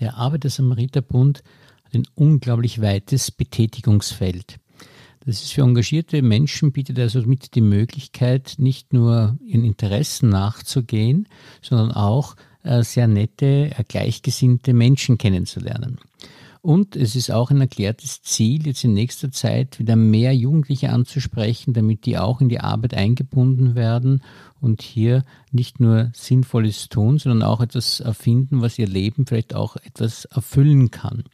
Der Arbeiter-Samariter-Bund hat ein unglaublich weites Betätigungsfeld. Das ist für engagierte Menschen bietet also mit die Möglichkeit, nicht nur ihren Interessen nachzugehen, sondern auch äh, sehr nette, äh, gleichgesinnte Menschen kennenzulernen. Und es ist auch ein erklärtes Ziel, jetzt in nächster Zeit wieder mehr Jugendliche anzusprechen, damit die auch in die Arbeit eingebunden werden und hier nicht nur Sinnvolles tun, sondern auch etwas erfinden, was ihr Leben vielleicht auch etwas erfüllen kann.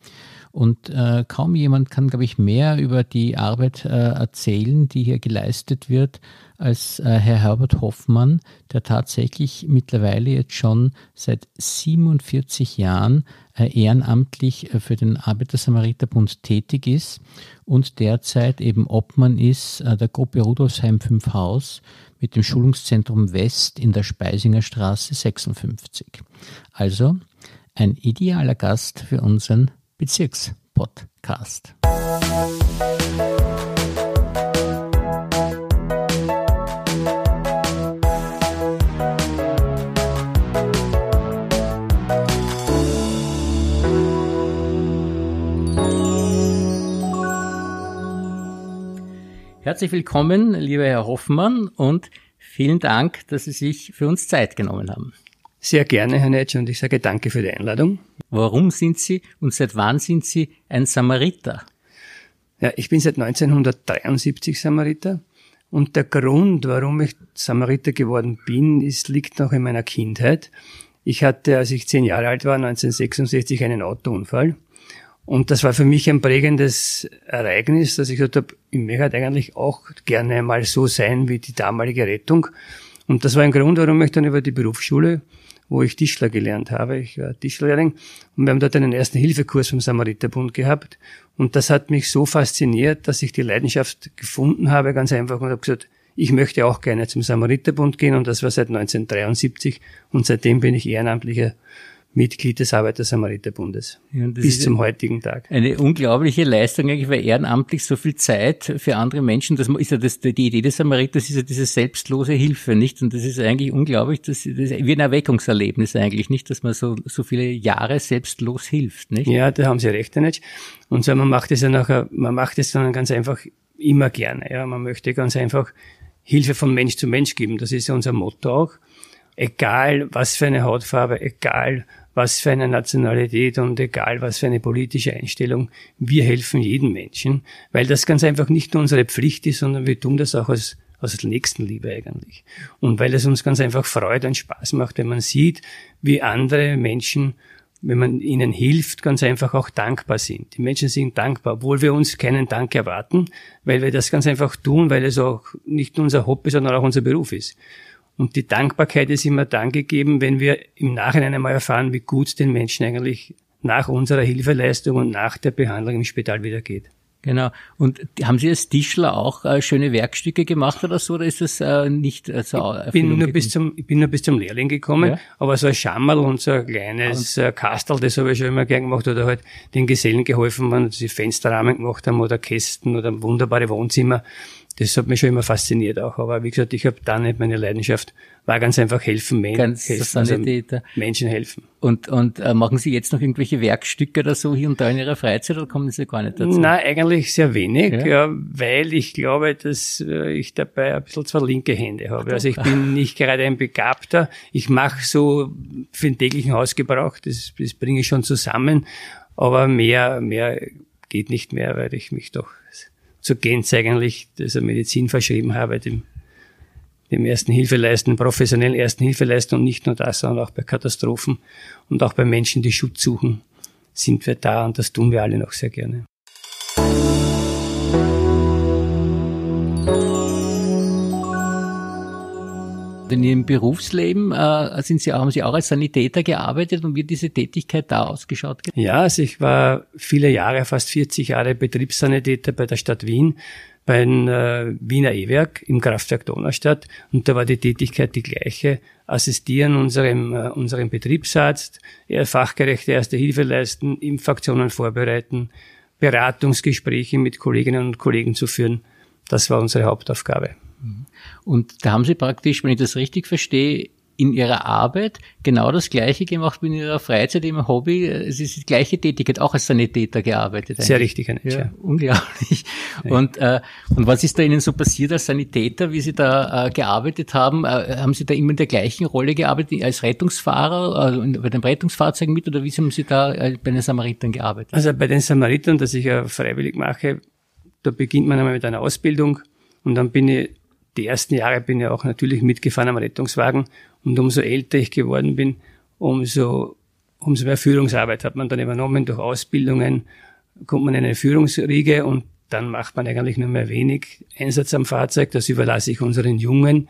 Und äh, kaum jemand kann, glaube ich, mehr über die Arbeit äh, erzählen, die hier geleistet wird, als äh, Herr Herbert Hoffmann, der tatsächlich mittlerweile jetzt schon seit 47 Jahren äh, ehrenamtlich äh, für den Arbeiter-Samariter-Bund tätig ist und derzeit eben Obmann ist äh, der Gruppe Rudolfsheim 5 Haus mit dem Schulungszentrum West in der Speisinger Straße 56. Also ein idealer Gast für unseren Bezirkspodcast. Herzlich willkommen, lieber Herr Hoffmann, und vielen Dank, dass Sie sich für uns Zeit genommen haben. Sehr gerne, Herr Netsch, und ich sage danke für die Einladung. Warum sind Sie und seit wann sind Sie ein Samariter? Ja, ich bin seit 1973 Samariter. Und der Grund, warum ich Samariter geworden bin, ist, liegt noch in meiner Kindheit. Ich hatte, als ich zehn Jahre alt war, 1966 einen Autounfall. Und das war für mich ein prägendes Ereignis, dass ich gesagt habe, ich möchte eigentlich auch gerne mal so sein wie die damalige Rettung. Und das war ein Grund, warum ich dann über die Berufsschule wo ich Tischler gelernt habe. Ich war Tischlerlehrling und wir haben dort einen ersten Hilfekurs vom Samariterbund gehabt. Und das hat mich so fasziniert, dass ich die Leidenschaft gefunden habe, ganz einfach, und habe gesagt, ich möchte auch gerne zum Samariterbund gehen und das war seit 1973 und seitdem bin ich ehrenamtlicher Mitglied des Arbeiter-Samariter-Bundes. Ja, bis zum heutigen Tag. Eine unglaubliche Leistung eigentlich, weil ehrenamtlich so viel Zeit für andere Menschen, das ist ja das, die Idee des Samariters ist ja diese selbstlose Hilfe, nicht? Und das ist eigentlich unglaublich, das, das ist wie ein Erweckungserlebnis eigentlich, nicht? Dass man so, so viele Jahre selbstlos hilft, nicht? Ja, da haben Sie recht, nicht? Und so, man macht es ja nachher, man macht es dann ganz einfach immer gerne, ja. Man möchte ganz einfach Hilfe von Mensch zu Mensch geben. Das ist ja unser Motto auch. Egal, was für eine Hautfarbe, egal, was für eine Nationalität und egal was für eine politische Einstellung, wir helfen jedem Menschen, weil das ganz einfach nicht nur unsere Pflicht ist, sondern wir tun das auch aus, aus Nächstenliebe eigentlich. Und weil es uns ganz einfach Freude und Spaß macht, wenn man sieht, wie andere Menschen wenn man ihnen hilft, ganz einfach auch dankbar sind. Die Menschen sind dankbar, obwohl wir uns keinen Dank erwarten, weil wir das ganz einfach tun, weil es auch nicht nur unser Hobby, sondern auch unser Beruf ist. Und die Dankbarkeit ist immer dann gegeben, wenn wir im Nachhinein einmal erfahren, wie gut den Menschen eigentlich nach unserer Hilfeleistung und nach der Behandlung im Spital wieder geht. Genau. Und haben Sie als Tischler auch äh, schöne Werkstücke gemacht oder so, oder ist das äh, nicht äh, so ich bin nur bis zum Ich bin nur bis zum Lehrling gekommen, ja? aber so ein Schammerl und so ein kleines äh, Kastel, das habe ich schon immer gern gemacht, oder halt den Gesellen geholfen, wenn sie Fensterrahmen gemacht haben oder Kästen oder wunderbare Wohnzimmer das hat mich schon immer fasziniert auch. Aber wie gesagt, ich habe da nicht meine Leidenschaft, war ganz einfach helfen, Men ganz helfen also Menschen helfen. Und, und äh, machen Sie jetzt noch irgendwelche Werkstücke oder so hier und da in Ihrer Freizeit oder kommen Sie gar nicht dazu? Nein, eigentlich sehr wenig, ja. ja weil ich glaube, dass äh, ich dabei ein bisschen zwei linke Hände habe. Also ich bin nicht gerade ein Begabter. Ich mache so für den täglichen Hausgebrauch, das, das bringe ich schon zusammen, aber mehr, mehr geht nicht mehr, weil ich mich doch zur Gänze eigentlich dieser Medizin verschrieben habe, dem, dem ersten Hilfeleisten, professionellen ersten Hilfeleisten und nicht nur das, sondern auch bei Katastrophen und auch bei Menschen, die Schutz suchen, sind wir da und das tun wir alle noch sehr gerne. In Ihrem Berufsleben äh, sind Sie, haben Sie auch als Sanitäter gearbeitet und wie diese Tätigkeit da ausgeschaut? Ja, also ich war viele Jahre, fast 40 Jahre Betriebssanitäter bei der Stadt Wien, beim äh, Wiener E-Werk im Kraftwerk Donaustadt und da war die Tätigkeit die gleiche. Assistieren unserem, äh, unserem Betriebsarzt, fachgerechte Erste Hilfe leisten, Impfaktionen vorbereiten, Beratungsgespräche mit Kolleginnen und Kollegen zu führen. Das war unsere Hauptaufgabe. Und da haben Sie praktisch, wenn ich das richtig verstehe, in Ihrer Arbeit genau das Gleiche gemacht wie in Ihrer Freizeit, im Hobby. Es ist die gleiche Tätigkeit, auch als Sanitäter gearbeitet. Eigentlich. Sehr richtig, ja, ja. Unglaublich. Ja. Und, äh, und was ist da Ihnen so passiert als Sanitäter, wie Sie da äh, gearbeitet haben? Äh, haben Sie da immer in der gleichen Rolle gearbeitet als Rettungsfahrer, also bei den Rettungsfahrzeugen mit oder wie haben Sie da äh, bei den Samaritern gearbeitet? Also bei den Samaritern, das ich ja freiwillig mache, da beginnt man einmal mit einer Ausbildung und dann bin ich die ersten Jahre bin ich auch natürlich mitgefahren am Rettungswagen und umso älter ich geworden bin, umso, umso mehr Führungsarbeit hat man dann übernommen durch Ausbildungen, kommt man in eine Führungsriege und dann macht man eigentlich nur mehr wenig Einsatz am Fahrzeug. Das überlasse ich unseren Jungen,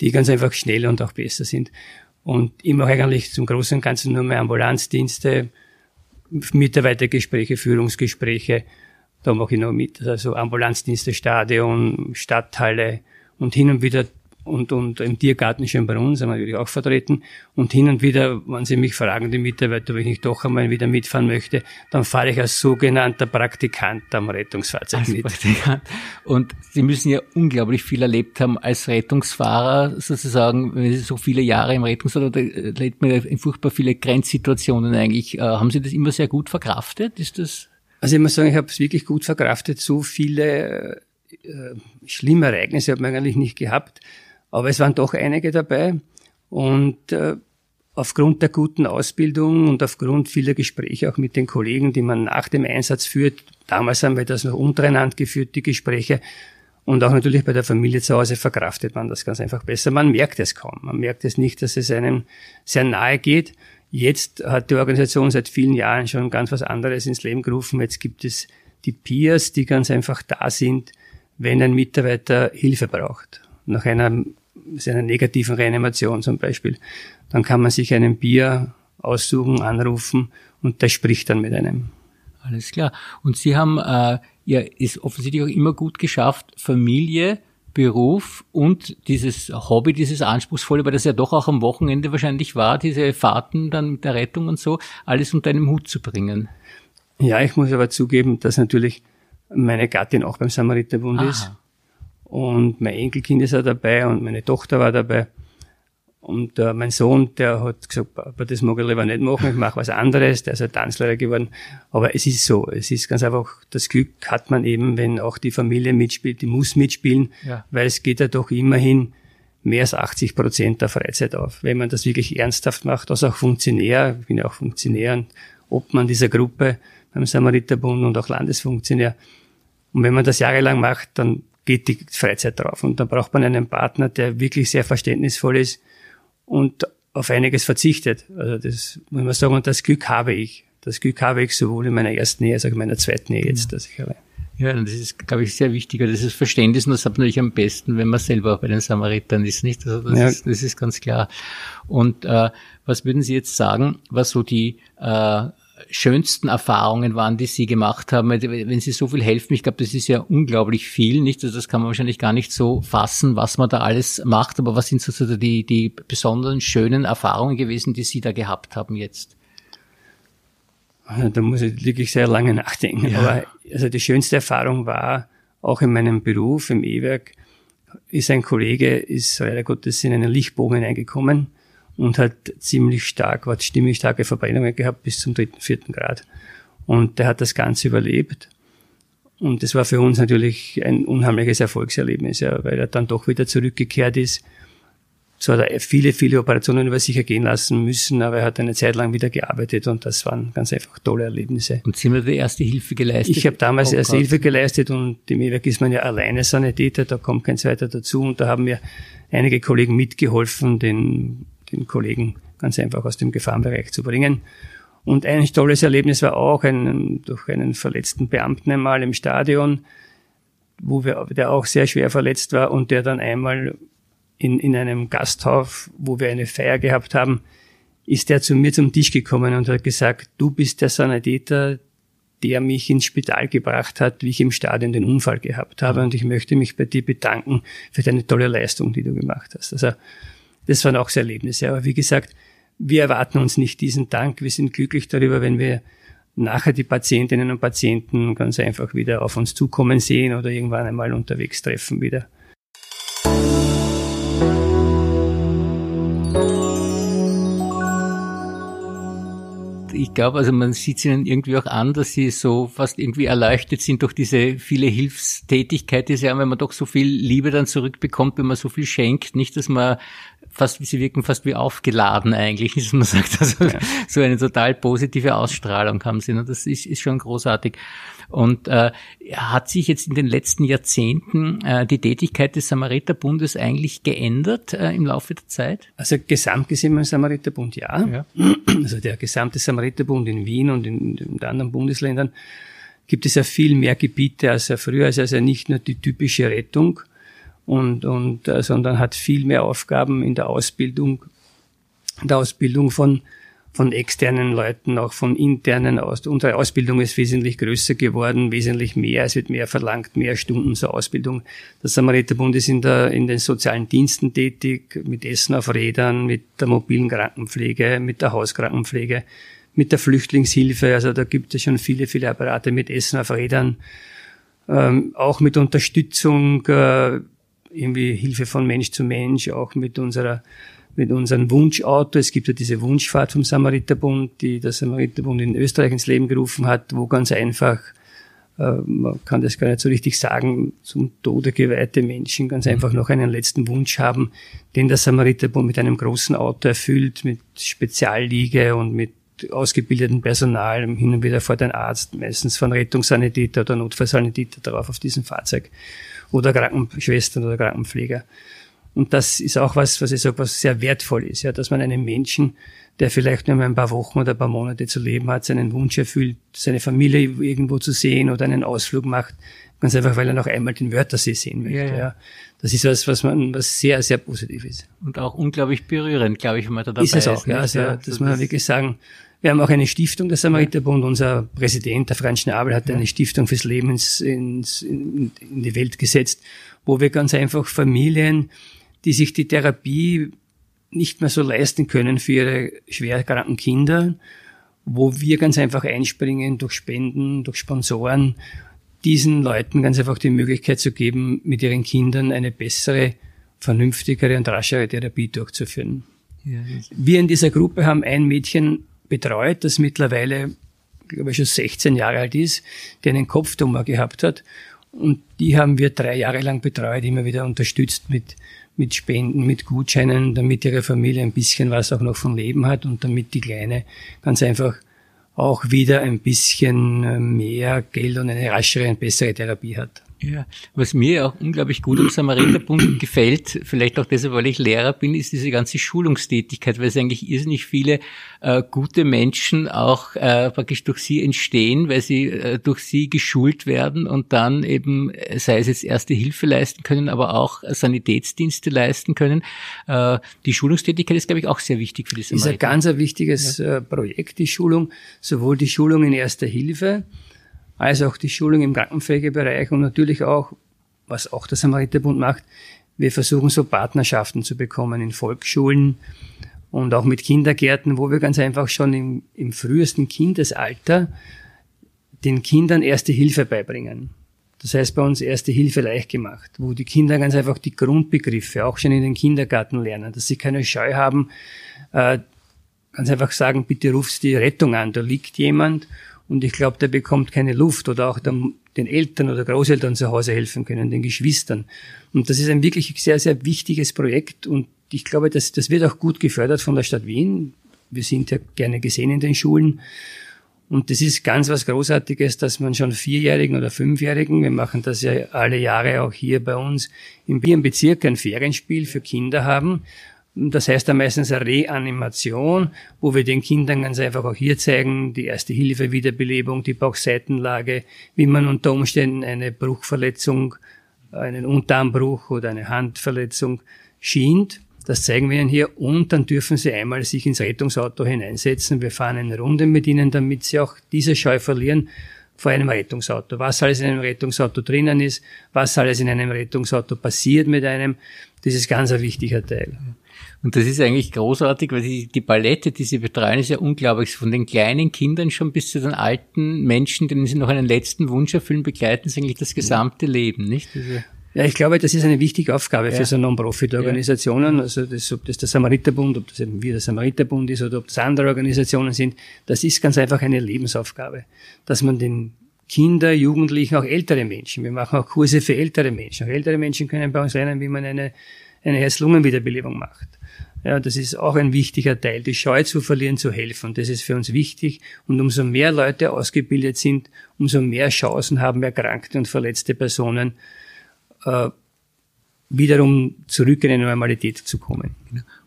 die ganz einfach schneller und auch besser sind. Und ich mache eigentlich zum Großen und Ganzen nur mehr Ambulanzdienste, Mitarbeitergespräche, Führungsgespräche. Da mache ich noch mit. Also Ambulanzdienste, Stadion, Stadthalle, und hin und wieder und, und im Tiergarten Schönbrunn sind wir natürlich auch vertreten. Und hin und wieder, wenn Sie mich fragen, die Mitarbeiter, ob ich nicht doch einmal wieder mitfahren möchte, dann fahre ich als sogenannter Praktikant am Rettungsfahrzeug als mit. Praktikant. Und Sie müssen ja unglaublich viel erlebt haben als Rettungsfahrer, sozusagen, wenn Sie so viele Jahre im Rettungsfahrer, da erlebt man ja furchtbar viele Grenzsituationen eigentlich. Äh, haben Sie das immer sehr gut verkraftet? Ist das? Also ich muss sagen, ich habe es wirklich gut verkraftet, so viele äh, schlimme Ereignisse hat man eigentlich nicht gehabt, aber es waren doch einige dabei und äh, aufgrund der guten Ausbildung und aufgrund vieler Gespräche auch mit den Kollegen, die man nach dem Einsatz führt, damals haben wir das noch untereinander geführt, die Gespräche, und auch natürlich bei der Familie zu Hause verkraftet man das ganz einfach besser. Man merkt es kaum. Man merkt es nicht, dass es einem sehr nahe geht. Jetzt hat die Organisation seit vielen Jahren schon ganz was anderes ins Leben gerufen. Jetzt gibt es die Peers, die ganz einfach da sind, wenn ein Mitarbeiter Hilfe braucht, nach einer, einer negativen Reanimation zum Beispiel, dann kann man sich einen Bier aussuchen, anrufen und der spricht dann mit einem. Alles klar. Und Sie haben äh, ja ist offensichtlich auch immer gut geschafft, Familie, Beruf und dieses Hobby, dieses Anspruchsvolle, weil das ja doch auch am Wochenende wahrscheinlich war, diese Fahrten dann mit der Rettung und so, alles unter einem Hut zu bringen. Ja, ich muss aber zugeben, dass natürlich meine Gattin auch beim Samariterbund Aha. ist. Und mein Enkelkind ist auch dabei und meine Tochter war dabei. Und äh, mein Sohn, der hat gesagt, Papa, das mag ich lieber nicht machen, ich mache was anderes, der ist ein Tanzlehrer geworden. Aber es ist so, es ist ganz einfach, das Glück hat man eben, wenn auch die Familie mitspielt, die muss mitspielen, ja. weil es geht ja doch immerhin mehr als 80 Prozent der Freizeit auf. Wenn man das wirklich ernsthaft macht, als auch Funktionär, ich bin ja auch Funktionär und Obmann dieser Gruppe beim Samariterbund und auch Landesfunktionär, und wenn man das jahrelang macht, dann geht die Freizeit drauf. Und dann braucht man einen Partner, der wirklich sehr verständnisvoll ist und auf einiges verzichtet. Also das muss man sagen, und das Glück habe ich. Das Glück habe ich sowohl in meiner ersten Ehe als auch in meiner zweiten Ehe jetzt, dass ich habe. Ja, das ist, glaube ich, sehr wichtig. Das ist Verständnis und das hat man natürlich am besten, wenn man selber auch bei den Samaritern ist, nicht? Also das, ja. ist, das ist ganz klar. Und äh, was würden Sie jetzt sagen, was so die äh, schönsten Erfahrungen waren, die Sie gemacht haben? Wenn Sie so viel helfen, ich glaube, das ist ja unglaublich viel, nicht? Also das kann man wahrscheinlich gar nicht so fassen, was man da alles macht, aber was sind so die, die besonderen schönen Erfahrungen gewesen, die Sie da gehabt haben jetzt? Da muss ich wirklich sehr lange nachdenken. Ja. Aber also die schönste Erfahrung war, auch in meinem Beruf im E-Werk, ist ein Kollege, ist leider Gottes in einen Lichtbogen hineingekommen und hat ziemlich stark, hat ziemlich starke Verbrennungen gehabt bis zum dritten, vierten Grad. Und der hat das Ganze überlebt. Und das war für uns natürlich ein unheimliches Erfolgserlebnis, ja, weil er dann doch wieder zurückgekehrt ist. Zwar hat er viele, viele Operationen über sich ergehen lassen müssen, aber er hat eine Zeit lang wieder gearbeitet und das waren ganz einfach tolle Erlebnisse. Und Sie haben die erste Hilfe geleistet? Ich habe damals oh erste Hilfe geleistet und im E-Werk ist man ja alleine Sanitäter, da kommt kein zweiter dazu und da haben mir einige Kollegen mitgeholfen, den den Kollegen ganz einfach aus dem Gefahrenbereich zu bringen. Und ein tolles Erlebnis war auch ein, durch einen verletzten Beamten einmal im Stadion, wo wir, der auch sehr schwer verletzt war und der dann einmal in, in einem Gasthaus, wo wir eine Feier gehabt haben, ist der zu mir zum Tisch gekommen und hat gesagt, du bist der Sanitäter, der mich ins Spital gebracht hat, wie ich im Stadion den Unfall gehabt habe und ich möchte mich bei dir bedanken für deine tolle Leistung, die du gemacht hast. Also das waren auch so Erlebnisse. Aber wie gesagt, wir erwarten uns nicht diesen Dank. Wir sind glücklich darüber, wenn wir nachher die Patientinnen und Patienten ganz einfach wieder auf uns zukommen sehen oder irgendwann einmal unterwegs treffen wieder. Ich glaube, also man sieht es ihnen irgendwie auch an, dass sie so fast irgendwie erleuchtet sind durch diese viele Hilfstätigkeit, die sie haben, wenn man doch so viel Liebe dann zurückbekommt, wenn man so viel schenkt, nicht, dass man fast, sie wirken fast wie aufgeladen eigentlich, dass man sagt, also ja. so eine total positive Ausstrahlung haben sie. Und das ist, ist schon großartig. Und äh, hat sich jetzt in den letzten Jahrzehnten äh, die Tätigkeit des Samariterbundes eigentlich geändert äh, im Laufe der Zeit? Also gesamt gesehen beim Samariterbund ja. ja. Also der gesamte Samariterbund in Wien und in den anderen Bundesländern gibt es ja viel mehr Gebiete als er früher. Also, also nicht nur die typische Rettung, und, und äh, sondern hat viel mehr Aufgaben in der Ausbildung, der Ausbildung von von externen Leuten, auch von internen aus. Unsere Ausbildung ist wesentlich größer geworden, wesentlich mehr. Es wird mehr verlangt, mehr Stunden zur Ausbildung. Der Samariterbund ist in, der, in den sozialen Diensten tätig, mit Essen auf Rädern, mit der mobilen Krankenpflege, mit der Hauskrankenpflege, mit der Flüchtlingshilfe. Also da gibt es schon viele, viele Apparate mit Essen auf Rädern. Ähm, auch mit Unterstützung, äh, irgendwie Hilfe von Mensch zu Mensch, auch mit unserer mit unserem Wunschauto. Es gibt ja diese Wunschfahrt vom Samariterbund, die der Samariterbund in Österreich ins Leben gerufen hat, wo ganz einfach, äh, man kann das gar nicht so richtig sagen, zum Tode geweihte Menschen ganz einfach noch einen letzten Wunsch haben, den der Samariterbund mit einem großen Auto erfüllt, mit Spezialliege und mit ausgebildetem Personal. Hin und wieder fährt ein Arzt, meistens von Rettungssanitäter oder Notfallsanitäter drauf auf diesem Fahrzeug oder Krankenschwestern oder Krankenpfleger. Und das ist auch was, was ich sage, was sehr wertvoll ist, ja, dass man einen Menschen, der vielleicht nur ein paar Wochen oder ein paar Monate zu leben hat, seinen Wunsch erfüllt, seine Familie irgendwo zu sehen oder einen Ausflug macht, ganz einfach, weil er noch einmal den Wörthersee sehen möchte. Ja, ja. ja. Das ist was, was man, was sehr, sehr positiv ist. Und auch unglaublich berührend, glaube ich, wenn man da dabei ist. Es auch, ist, ja, also, ja, dass man wirklich sagen, wir haben auch eine Stiftung, der Samariterbund. Unser Präsident, der Franz Schnabel, hat eine Stiftung fürs Leben ins, ins, in, in die Welt gesetzt, wo wir ganz einfach Familien, die sich die Therapie nicht mehr so leisten können für ihre schwer kranken Kinder, wo wir ganz einfach einspringen durch Spenden, durch Sponsoren, diesen Leuten ganz einfach die Möglichkeit zu geben, mit ihren Kindern eine bessere, vernünftigere und raschere Therapie durchzuführen. Ja, wir in dieser Gruppe haben ein Mädchen betreut, das mittlerweile, glaube ich, schon 16 Jahre alt ist, der einen Kopftumor gehabt hat. Und die haben wir drei Jahre lang betreut, immer wieder unterstützt mit mit Spenden, mit Gutscheinen, damit ihre Familie ein bisschen was auch noch von Leben hat und damit die Kleine ganz einfach auch wieder ein bisschen äh, mehr Geld und eine raschere und bessere Therapie hat. Ja, was mir auch unglaublich gut am Samariterbund gefällt, vielleicht auch deshalb, weil ich Lehrer bin, ist diese ganze Schulungstätigkeit, weil es eigentlich irrsinnig viele äh, gute Menschen auch äh, praktisch durch sie entstehen, weil sie äh, durch sie geschult werden und dann eben, äh, sei es jetzt Erste Hilfe leisten können, aber auch Sanitätsdienste leisten können. Äh, die Schulungstätigkeit ist, glaube ich, auch sehr wichtig für die Samariter. Ist ein ganz ein wichtiges ja. Äh, Projekt, die Schulung, sowohl die Schulung in Erster Hilfe, als auch die Schulung im Krankenpflegebereich und natürlich auch, was auch der Samariterbund macht, wir versuchen so Partnerschaften zu bekommen in Volksschulen und auch mit Kindergärten, wo wir ganz einfach schon im, im frühesten Kindesalter den Kindern erste Hilfe beibringen. Das heißt bei uns erste Hilfe leicht gemacht, wo die Kinder ganz einfach die Grundbegriffe auch schon in den Kindergarten lernen, dass sie keine Scheu haben, äh, ganz einfach sagen, bitte rufst die Rettung an, da liegt jemand und ich glaube, der bekommt keine Luft oder auch der, den Eltern oder Großeltern zu Hause helfen können, den Geschwistern. Und das ist ein wirklich sehr, sehr wichtiges Projekt und ich glaube, das, das wird auch gut gefördert von der Stadt Wien. Wir sind ja gerne gesehen in den Schulen. Und das ist ganz was Großartiges, dass man schon Vierjährigen oder Fünfjährigen, wir machen das ja alle Jahre auch hier bei uns, im Bezirk ein Ferienspiel für Kinder haben, das heißt dann meistens eine Reanimation, wo wir den Kindern ganz einfach auch hier zeigen, die erste Hilfe, Wiederbelebung, die Bauchseitenlage, wie man unter Umständen eine Bruchverletzung, einen Unterarmbruch oder eine Handverletzung schient. Das zeigen wir Ihnen hier und dann dürfen Sie einmal sich ins Rettungsauto hineinsetzen. Wir fahren eine Runde mit Ihnen, damit Sie auch diese Scheu verlieren vor einem Rettungsauto. Was alles in einem Rettungsauto drinnen ist, was alles in einem Rettungsauto passiert mit einem, das ist ganz ein wichtiger Teil. Und das ist eigentlich großartig, weil die, die Palette, die sie betreuen, ist ja unglaublich. Von den kleinen Kindern schon bis zu den alten Menschen, denen sie noch einen letzten Wunsch erfüllen, begleiten sie eigentlich das gesamte Leben, nicht? Also Ja, ich glaube, das ist eine wichtige Aufgabe ja. für so Non-Profit-Organisationen. Ja. Also das, ob das der Samariterbund, ob das eben wie der Samariterbund ist oder ob das andere Organisationen sind, das ist ganz einfach eine Lebensaufgabe, dass man den Kinder, Jugendlichen, auch ältere Menschen. Wir machen auch Kurse für ältere Menschen. Auch ältere Menschen können bei uns lernen, wie man eine, eine Herz-Lungen-Wiederbelebung macht. Ja, das ist auch ein wichtiger Teil, die Scheu zu verlieren, zu helfen. Das ist für uns wichtig. Und umso mehr Leute ausgebildet sind, umso mehr Chancen haben erkrankte und verletzte Personen, äh, wiederum zurück in eine Normalität zu kommen.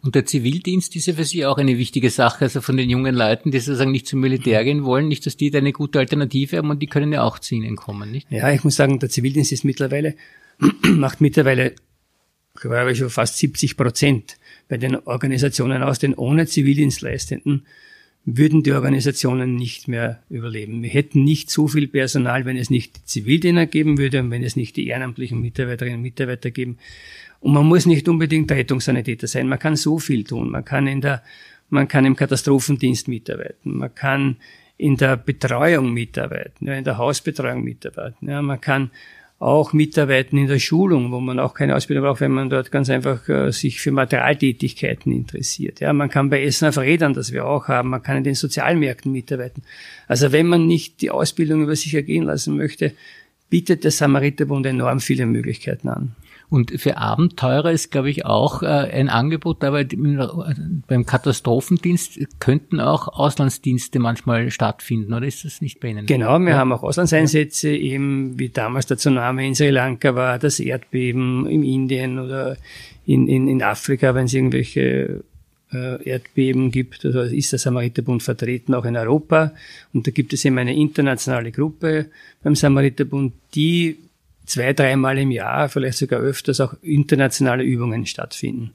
Und der Zivildienst ist ja für Sie auch eine wichtige Sache, also von den jungen Leuten, die sozusagen nicht zum Militär gehen wollen, nicht, dass die da eine gute Alternative haben und die können ja auch zu Ihnen kommen, nicht? Ja, ich muss sagen, der Zivildienst ist mittlerweile, macht mittlerweile, glaube schon fast 70 Prozent bei den Organisationen aus, denn ohne Zivildienstleistenden würden die Organisationen nicht mehr überleben. Wir hätten nicht so viel Personal, wenn es nicht die Zivildiener geben würde und wenn es nicht die ehrenamtlichen Mitarbeiterinnen und Mitarbeiter geben. Und man muss nicht unbedingt Rettungssanitäter sein. Man kann so viel tun. Man kann in der, man kann im Katastrophendienst mitarbeiten. Man kann in der Betreuung mitarbeiten, ja, in der Hausbetreuung mitarbeiten. Ja, man kann auch mitarbeiten in der Schulung, wo man auch keine Ausbildung braucht, wenn man dort ganz einfach äh, sich für Materialtätigkeiten interessiert. Ja, man kann bei Essen auf Rädern, das wir auch haben, man kann in den Sozialmärkten mitarbeiten. Also wenn man nicht die Ausbildung über sich ergehen lassen möchte, bietet der Samariterbund enorm viele Möglichkeiten an. Und für Abenteurer ist, glaube ich, auch äh, ein Angebot dabei. Beim Katastrophendienst könnten auch Auslandsdienste manchmal stattfinden, oder ist das nicht bei Ihnen? Genau, wir ja. haben auch Auslandseinsätze, eben wie damals der Tsunami in Sri Lanka war, das Erdbeben in Indien oder in, in, in Afrika, wenn es irgendwelche äh, Erdbeben gibt. Also ist der Samariterbund vertreten auch in Europa. Und da gibt es eben eine internationale Gruppe beim Samariterbund, die zwei, dreimal im Jahr, vielleicht sogar öfters auch internationale Übungen stattfinden.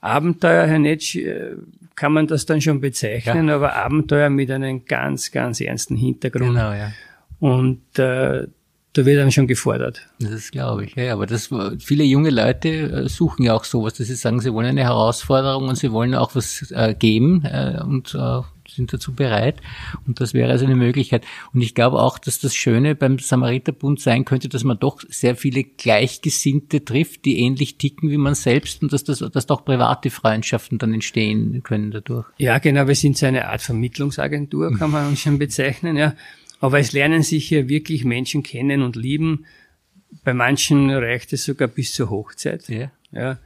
Abenteuer, Herr Netsch, äh, kann man das dann schon bezeichnen, ja. aber Abenteuer mit einem ganz, ganz ernsten Hintergrund. Genau, ja. Und äh, da wird dann schon gefordert. Das glaube ich, ja, aber das viele junge Leute äh, suchen ja auch sowas, dass sie sagen, sie wollen eine Herausforderung und sie wollen auch was äh, geben äh, und äh, sind dazu bereit. Und das wäre also eine Möglichkeit. Und ich glaube auch, dass das Schöne beim Samariterbund sein könnte, dass man doch sehr viele Gleichgesinnte trifft, die ähnlich ticken wie man selbst und dass, das, dass doch private Freundschaften dann entstehen können dadurch. Ja, genau. Wir sind so eine Art Vermittlungsagentur, kann man uns schon bezeichnen, ja. Aber es lernen sich hier wirklich Menschen kennen und lieben. Bei manchen reicht es sogar bis zur Hochzeit. Ja. ja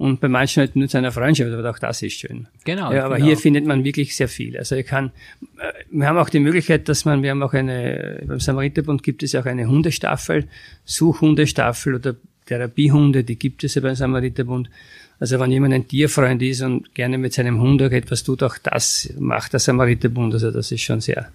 und bei manchen halt nur zu einer Freundschaft, aber auch das ist schön. Genau. Ja, aber hier auch. findet man wirklich sehr viel. Also ich kann, äh, wir haben auch die Möglichkeit, dass man, wir haben auch eine, beim Samariterbund gibt es ja auch eine Hundestaffel, Suchhundestaffel oder Therapiehunde, die gibt es ja beim Samariterbund. Also wenn jemand ein Tierfreund ist und gerne mit seinem Hund auch etwas tut, auch das macht der Samariterbund. Also das ist schon sehr,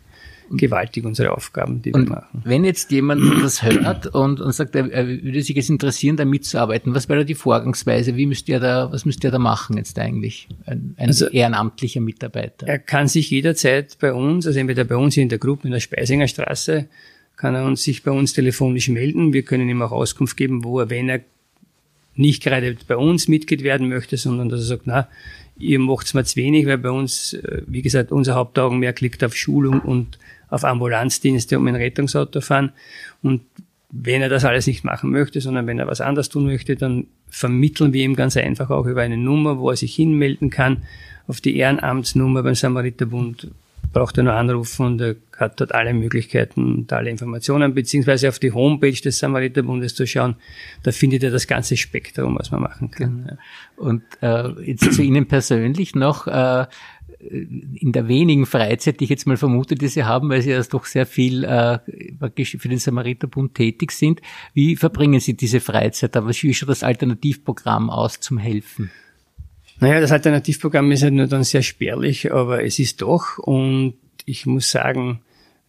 gewaltig unsere Aufgaben, die und wir machen. Wenn jetzt jemand das hört und, und sagt, er, er würde sich jetzt interessieren, da mitzuarbeiten, was wäre da die Vorgangsweise? Wie müsst ihr da, was müsst ihr da machen jetzt eigentlich? Ein, ein also, ehrenamtlicher Mitarbeiter. Er kann sich jederzeit bei uns, also entweder bei uns in der Gruppe in der Speisinger Straße, kann er uns sich bei uns telefonisch melden. Wir können ihm auch Auskunft geben, wo er, wenn er nicht gerade bei uns Mitglied werden möchte, sondern dass er sagt, na, ihr macht's mir zu wenig, weil bei uns, äh, wie gesagt, unser Hauptaugenmerk liegt auf Schulung und auf Ambulanzdienste um ein Rettungsauto fahren. Und wenn er das alles nicht machen möchte, sondern wenn er was anderes tun möchte, dann vermitteln wir ihm ganz einfach auch über eine Nummer, wo er sich hinmelden kann, auf die Ehrenamtsnummer beim Samariterbund braucht er nur anrufen und er hat dort alle Möglichkeiten und alle Informationen, beziehungsweise auf die Homepage des Samariterbundes zu schauen. Da findet er das ganze Spektrum, was man machen kann. Ja. Und äh, jetzt zu Ihnen persönlich noch. Äh, in der wenigen Freizeit, die ich jetzt mal vermute, die Sie haben, weil Sie ja doch sehr viel äh, für den Samariterbund tätig sind. Wie verbringen Sie diese Freizeit? Aber wie schaut das Alternativprogramm aus zum Helfen? Naja, das Alternativprogramm ist ja nur dann sehr spärlich, aber es ist doch und ich muss sagen,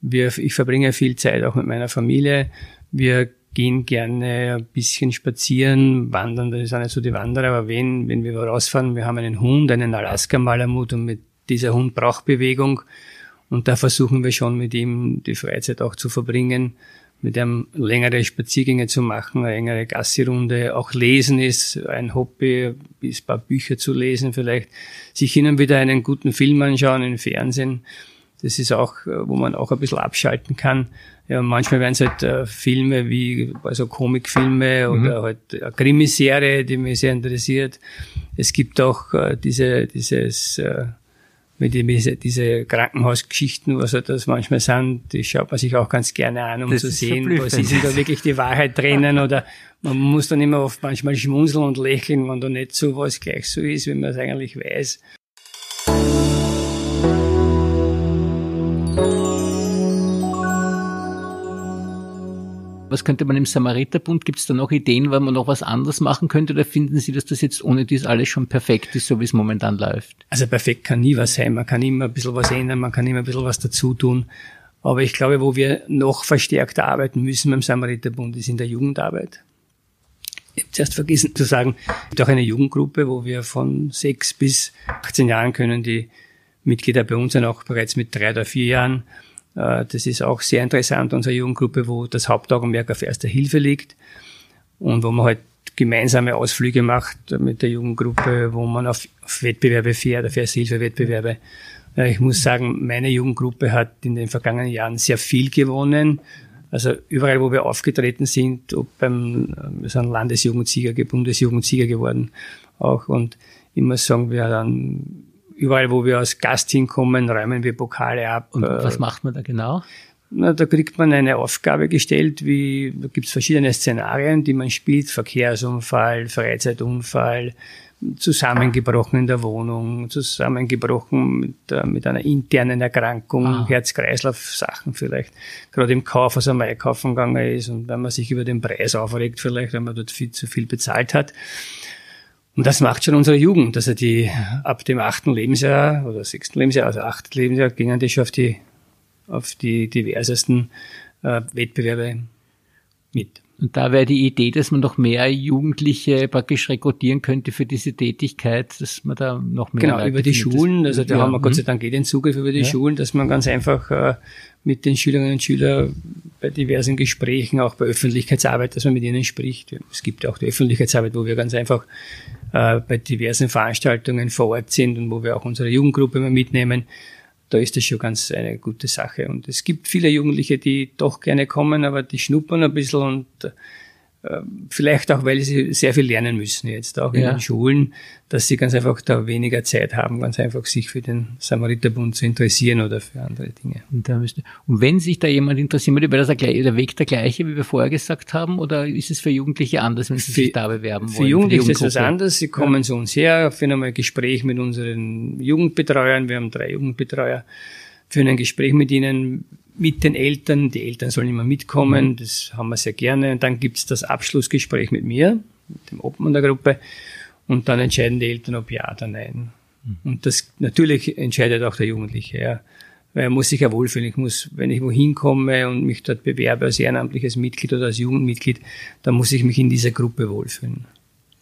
wir, ich verbringe viel Zeit auch mit meiner Familie. Wir gehen gerne ein bisschen spazieren, wandern, das ist auch nicht so die Wanderer, aber wenn, wenn wir rausfahren, wir haben einen Hund, einen Alaska-Malamut und mit dieser Hund braucht Bewegung und da versuchen wir schon mit ihm die Freizeit auch zu verbringen, mit ihm längere Spaziergänge zu machen, eine längere Gassi-Runde. Auch Lesen ist ein Hobby, ein paar Bücher zu lesen vielleicht, sich hin und wieder einen guten Film anschauen im Fernsehen. Das ist auch, wo man auch ein bisschen abschalten kann. Ja, manchmal werden es halt äh, Filme wie also Comicfilme mhm. oder halt eine Krimiserie, die mich sehr interessiert. Es gibt auch äh, diese, dieses äh, mit diese, diese Krankenhausgeschichten, was halt das manchmal sind, die schaut man sich auch ganz gerne an, um das zu sehen, was ist denn da wirklich die Wahrheit drinnen oder man muss dann immer oft manchmal schmunzeln und lächeln, wenn da nicht so was gleich so ist, wie man es eigentlich weiß. Was könnte man im Samariterbund? Gibt es da noch Ideen, weil man noch was anderes machen könnte? Oder finden Sie, dass das jetzt ohne dies alles schon perfekt ist, so wie es momentan läuft? Also perfekt kann nie was sein. Man kann immer ein bisschen was ändern, man kann immer ein bisschen was dazu tun. Aber ich glaube, wo wir noch verstärkt arbeiten müssen beim Samariterbund, ist in der Jugendarbeit. Ich habe zuerst vergessen zu sagen, es gibt auch eine Jugendgruppe, wo wir von sechs bis 18 Jahren können die Mitglieder bei uns sind auch bereits mit drei oder vier Jahren das ist auch sehr interessant, unsere Jugendgruppe, wo das Hauptaugenmerk auf Erster Hilfe liegt und wo man halt gemeinsame Ausflüge macht mit der Jugendgruppe, wo man auf, auf Wettbewerbe fährt, auf Ersthilfewettbewerbe. Ich muss sagen, meine Jugendgruppe hat in den vergangenen Jahren sehr viel gewonnen. Also überall, wo wir aufgetreten sind, ob beim, wir sind Landesjugendsieger, Bundesjugendsieger geworden auch. Und muss sagen, wir haben überall, wo wir als Gast hinkommen, räumen wir Pokale ab. Und was macht man da genau? Na, da kriegt man eine Aufgabe gestellt, wie, da gibt es verschiedene Szenarien, die man spielt, Verkehrsunfall, Freizeitunfall, zusammengebrochen in der Wohnung, zusammengebrochen mit, äh, mit einer internen Erkrankung, ah. Herz-Kreislauf-Sachen vielleicht, gerade im Kauf, was am Einkaufen gegangen ist und wenn man sich über den Preis aufregt vielleicht, wenn man dort viel zu viel bezahlt hat. Und das macht schon unsere Jugend. Also die ab dem achten Lebensjahr oder sechsten Lebensjahr, also achten Lebensjahr, gingen die schon auf die, auf die diversesten äh, Wettbewerbe mit. Und da wäre die Idee, dass man noch mehr Jugendliche praktisch rekrutieren könnte für diese Tätigkeit, dass man da noch mehr. Genau, über die Schulen, also da ja, haben wir Gott sei Dank eh den Zugriff über die ja. Schulen, dass man ganz einfach äh, mit den Schülerinnen und Schülern bei diversen Gesprächen, auch bei Öffentlichkeitsarbeit, dass man mit ihnen spricht. Es gibt auch die Öffentlichkeitsarbeit, wo wir ganz einfach äh, bei diversen Veranstaltungen vor Ort sind und wo wir auch unsere Jugendgruppe mal mitnehmen da ist das schon ganz eine gute Sache. Und es gibt viele Jugendliche, die doch gerne kommen, aber die schnuppern ein bisschen und äh, vielleicht auch, weil sie sehr viel lernen müssen jetzt auch in ja. den Schulen, dass sie ganz einfach da weniger Zeit haben, ganz einfach sich für den Samariterbund zu interessieren oder für andere Dinge. Und, und wenn sich da jemand interessiert, wäre das der Weg der gleiche, wie wir vorher gesagt haben, oder ist es für Jugendliche anders, wenn sie für, sich da bewerben wollen? Für Jugendliche ist es was anderes. Sie kommen ja. zu uns her, führen einmal ein Gespräch mit unseren Jugendbetreuern. Wir haben drei Jugendbetreuer, führen ein Gespräch mit ihnen, mit den Eltern. Die Eltern sollen immer mitkommen, mhm. das haben wir sehr gerne. Und dann gibt's das Abschlussgespräch mit mir, mit dem Obmann der Gruppe. Und dann entscheiden die Eltern, ob ja oder nein. Mhm. Und das natürlich entscheidet auch der Jugendliche, ja. Weil er muss sich ja wohlfühlen. Ich muss, wenn ich wohin komme und mich dort bewerbe als ehrenamtliches Mitglied oder als Jugendmitglied, dann muss ich mich in dieser Gruppe wohlfühlen.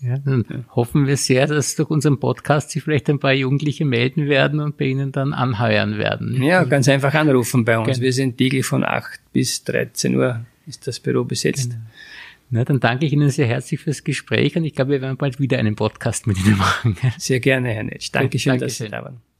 Ja, dann ja. hoffen wir sehr, dass durch unseren Podcast sich vielleicht ein paar Jugendliche melden werden und bei Ihnen dann anheuern werden. Ja, ganz einfach anrufen bei uns. Genau. Wir sind täglich von 8 bis 13 Uhr ist das Büro besetzt. Genau. Na, dann danke ich Ihnen sehr herzlich fürs Gespräch und ich glaube, wir werden bald wieder einen Podcast mit Ihnen machen. Sehr gerne, Herr Netsch. Dankeschön, Dankeschön. dass Sie da waren.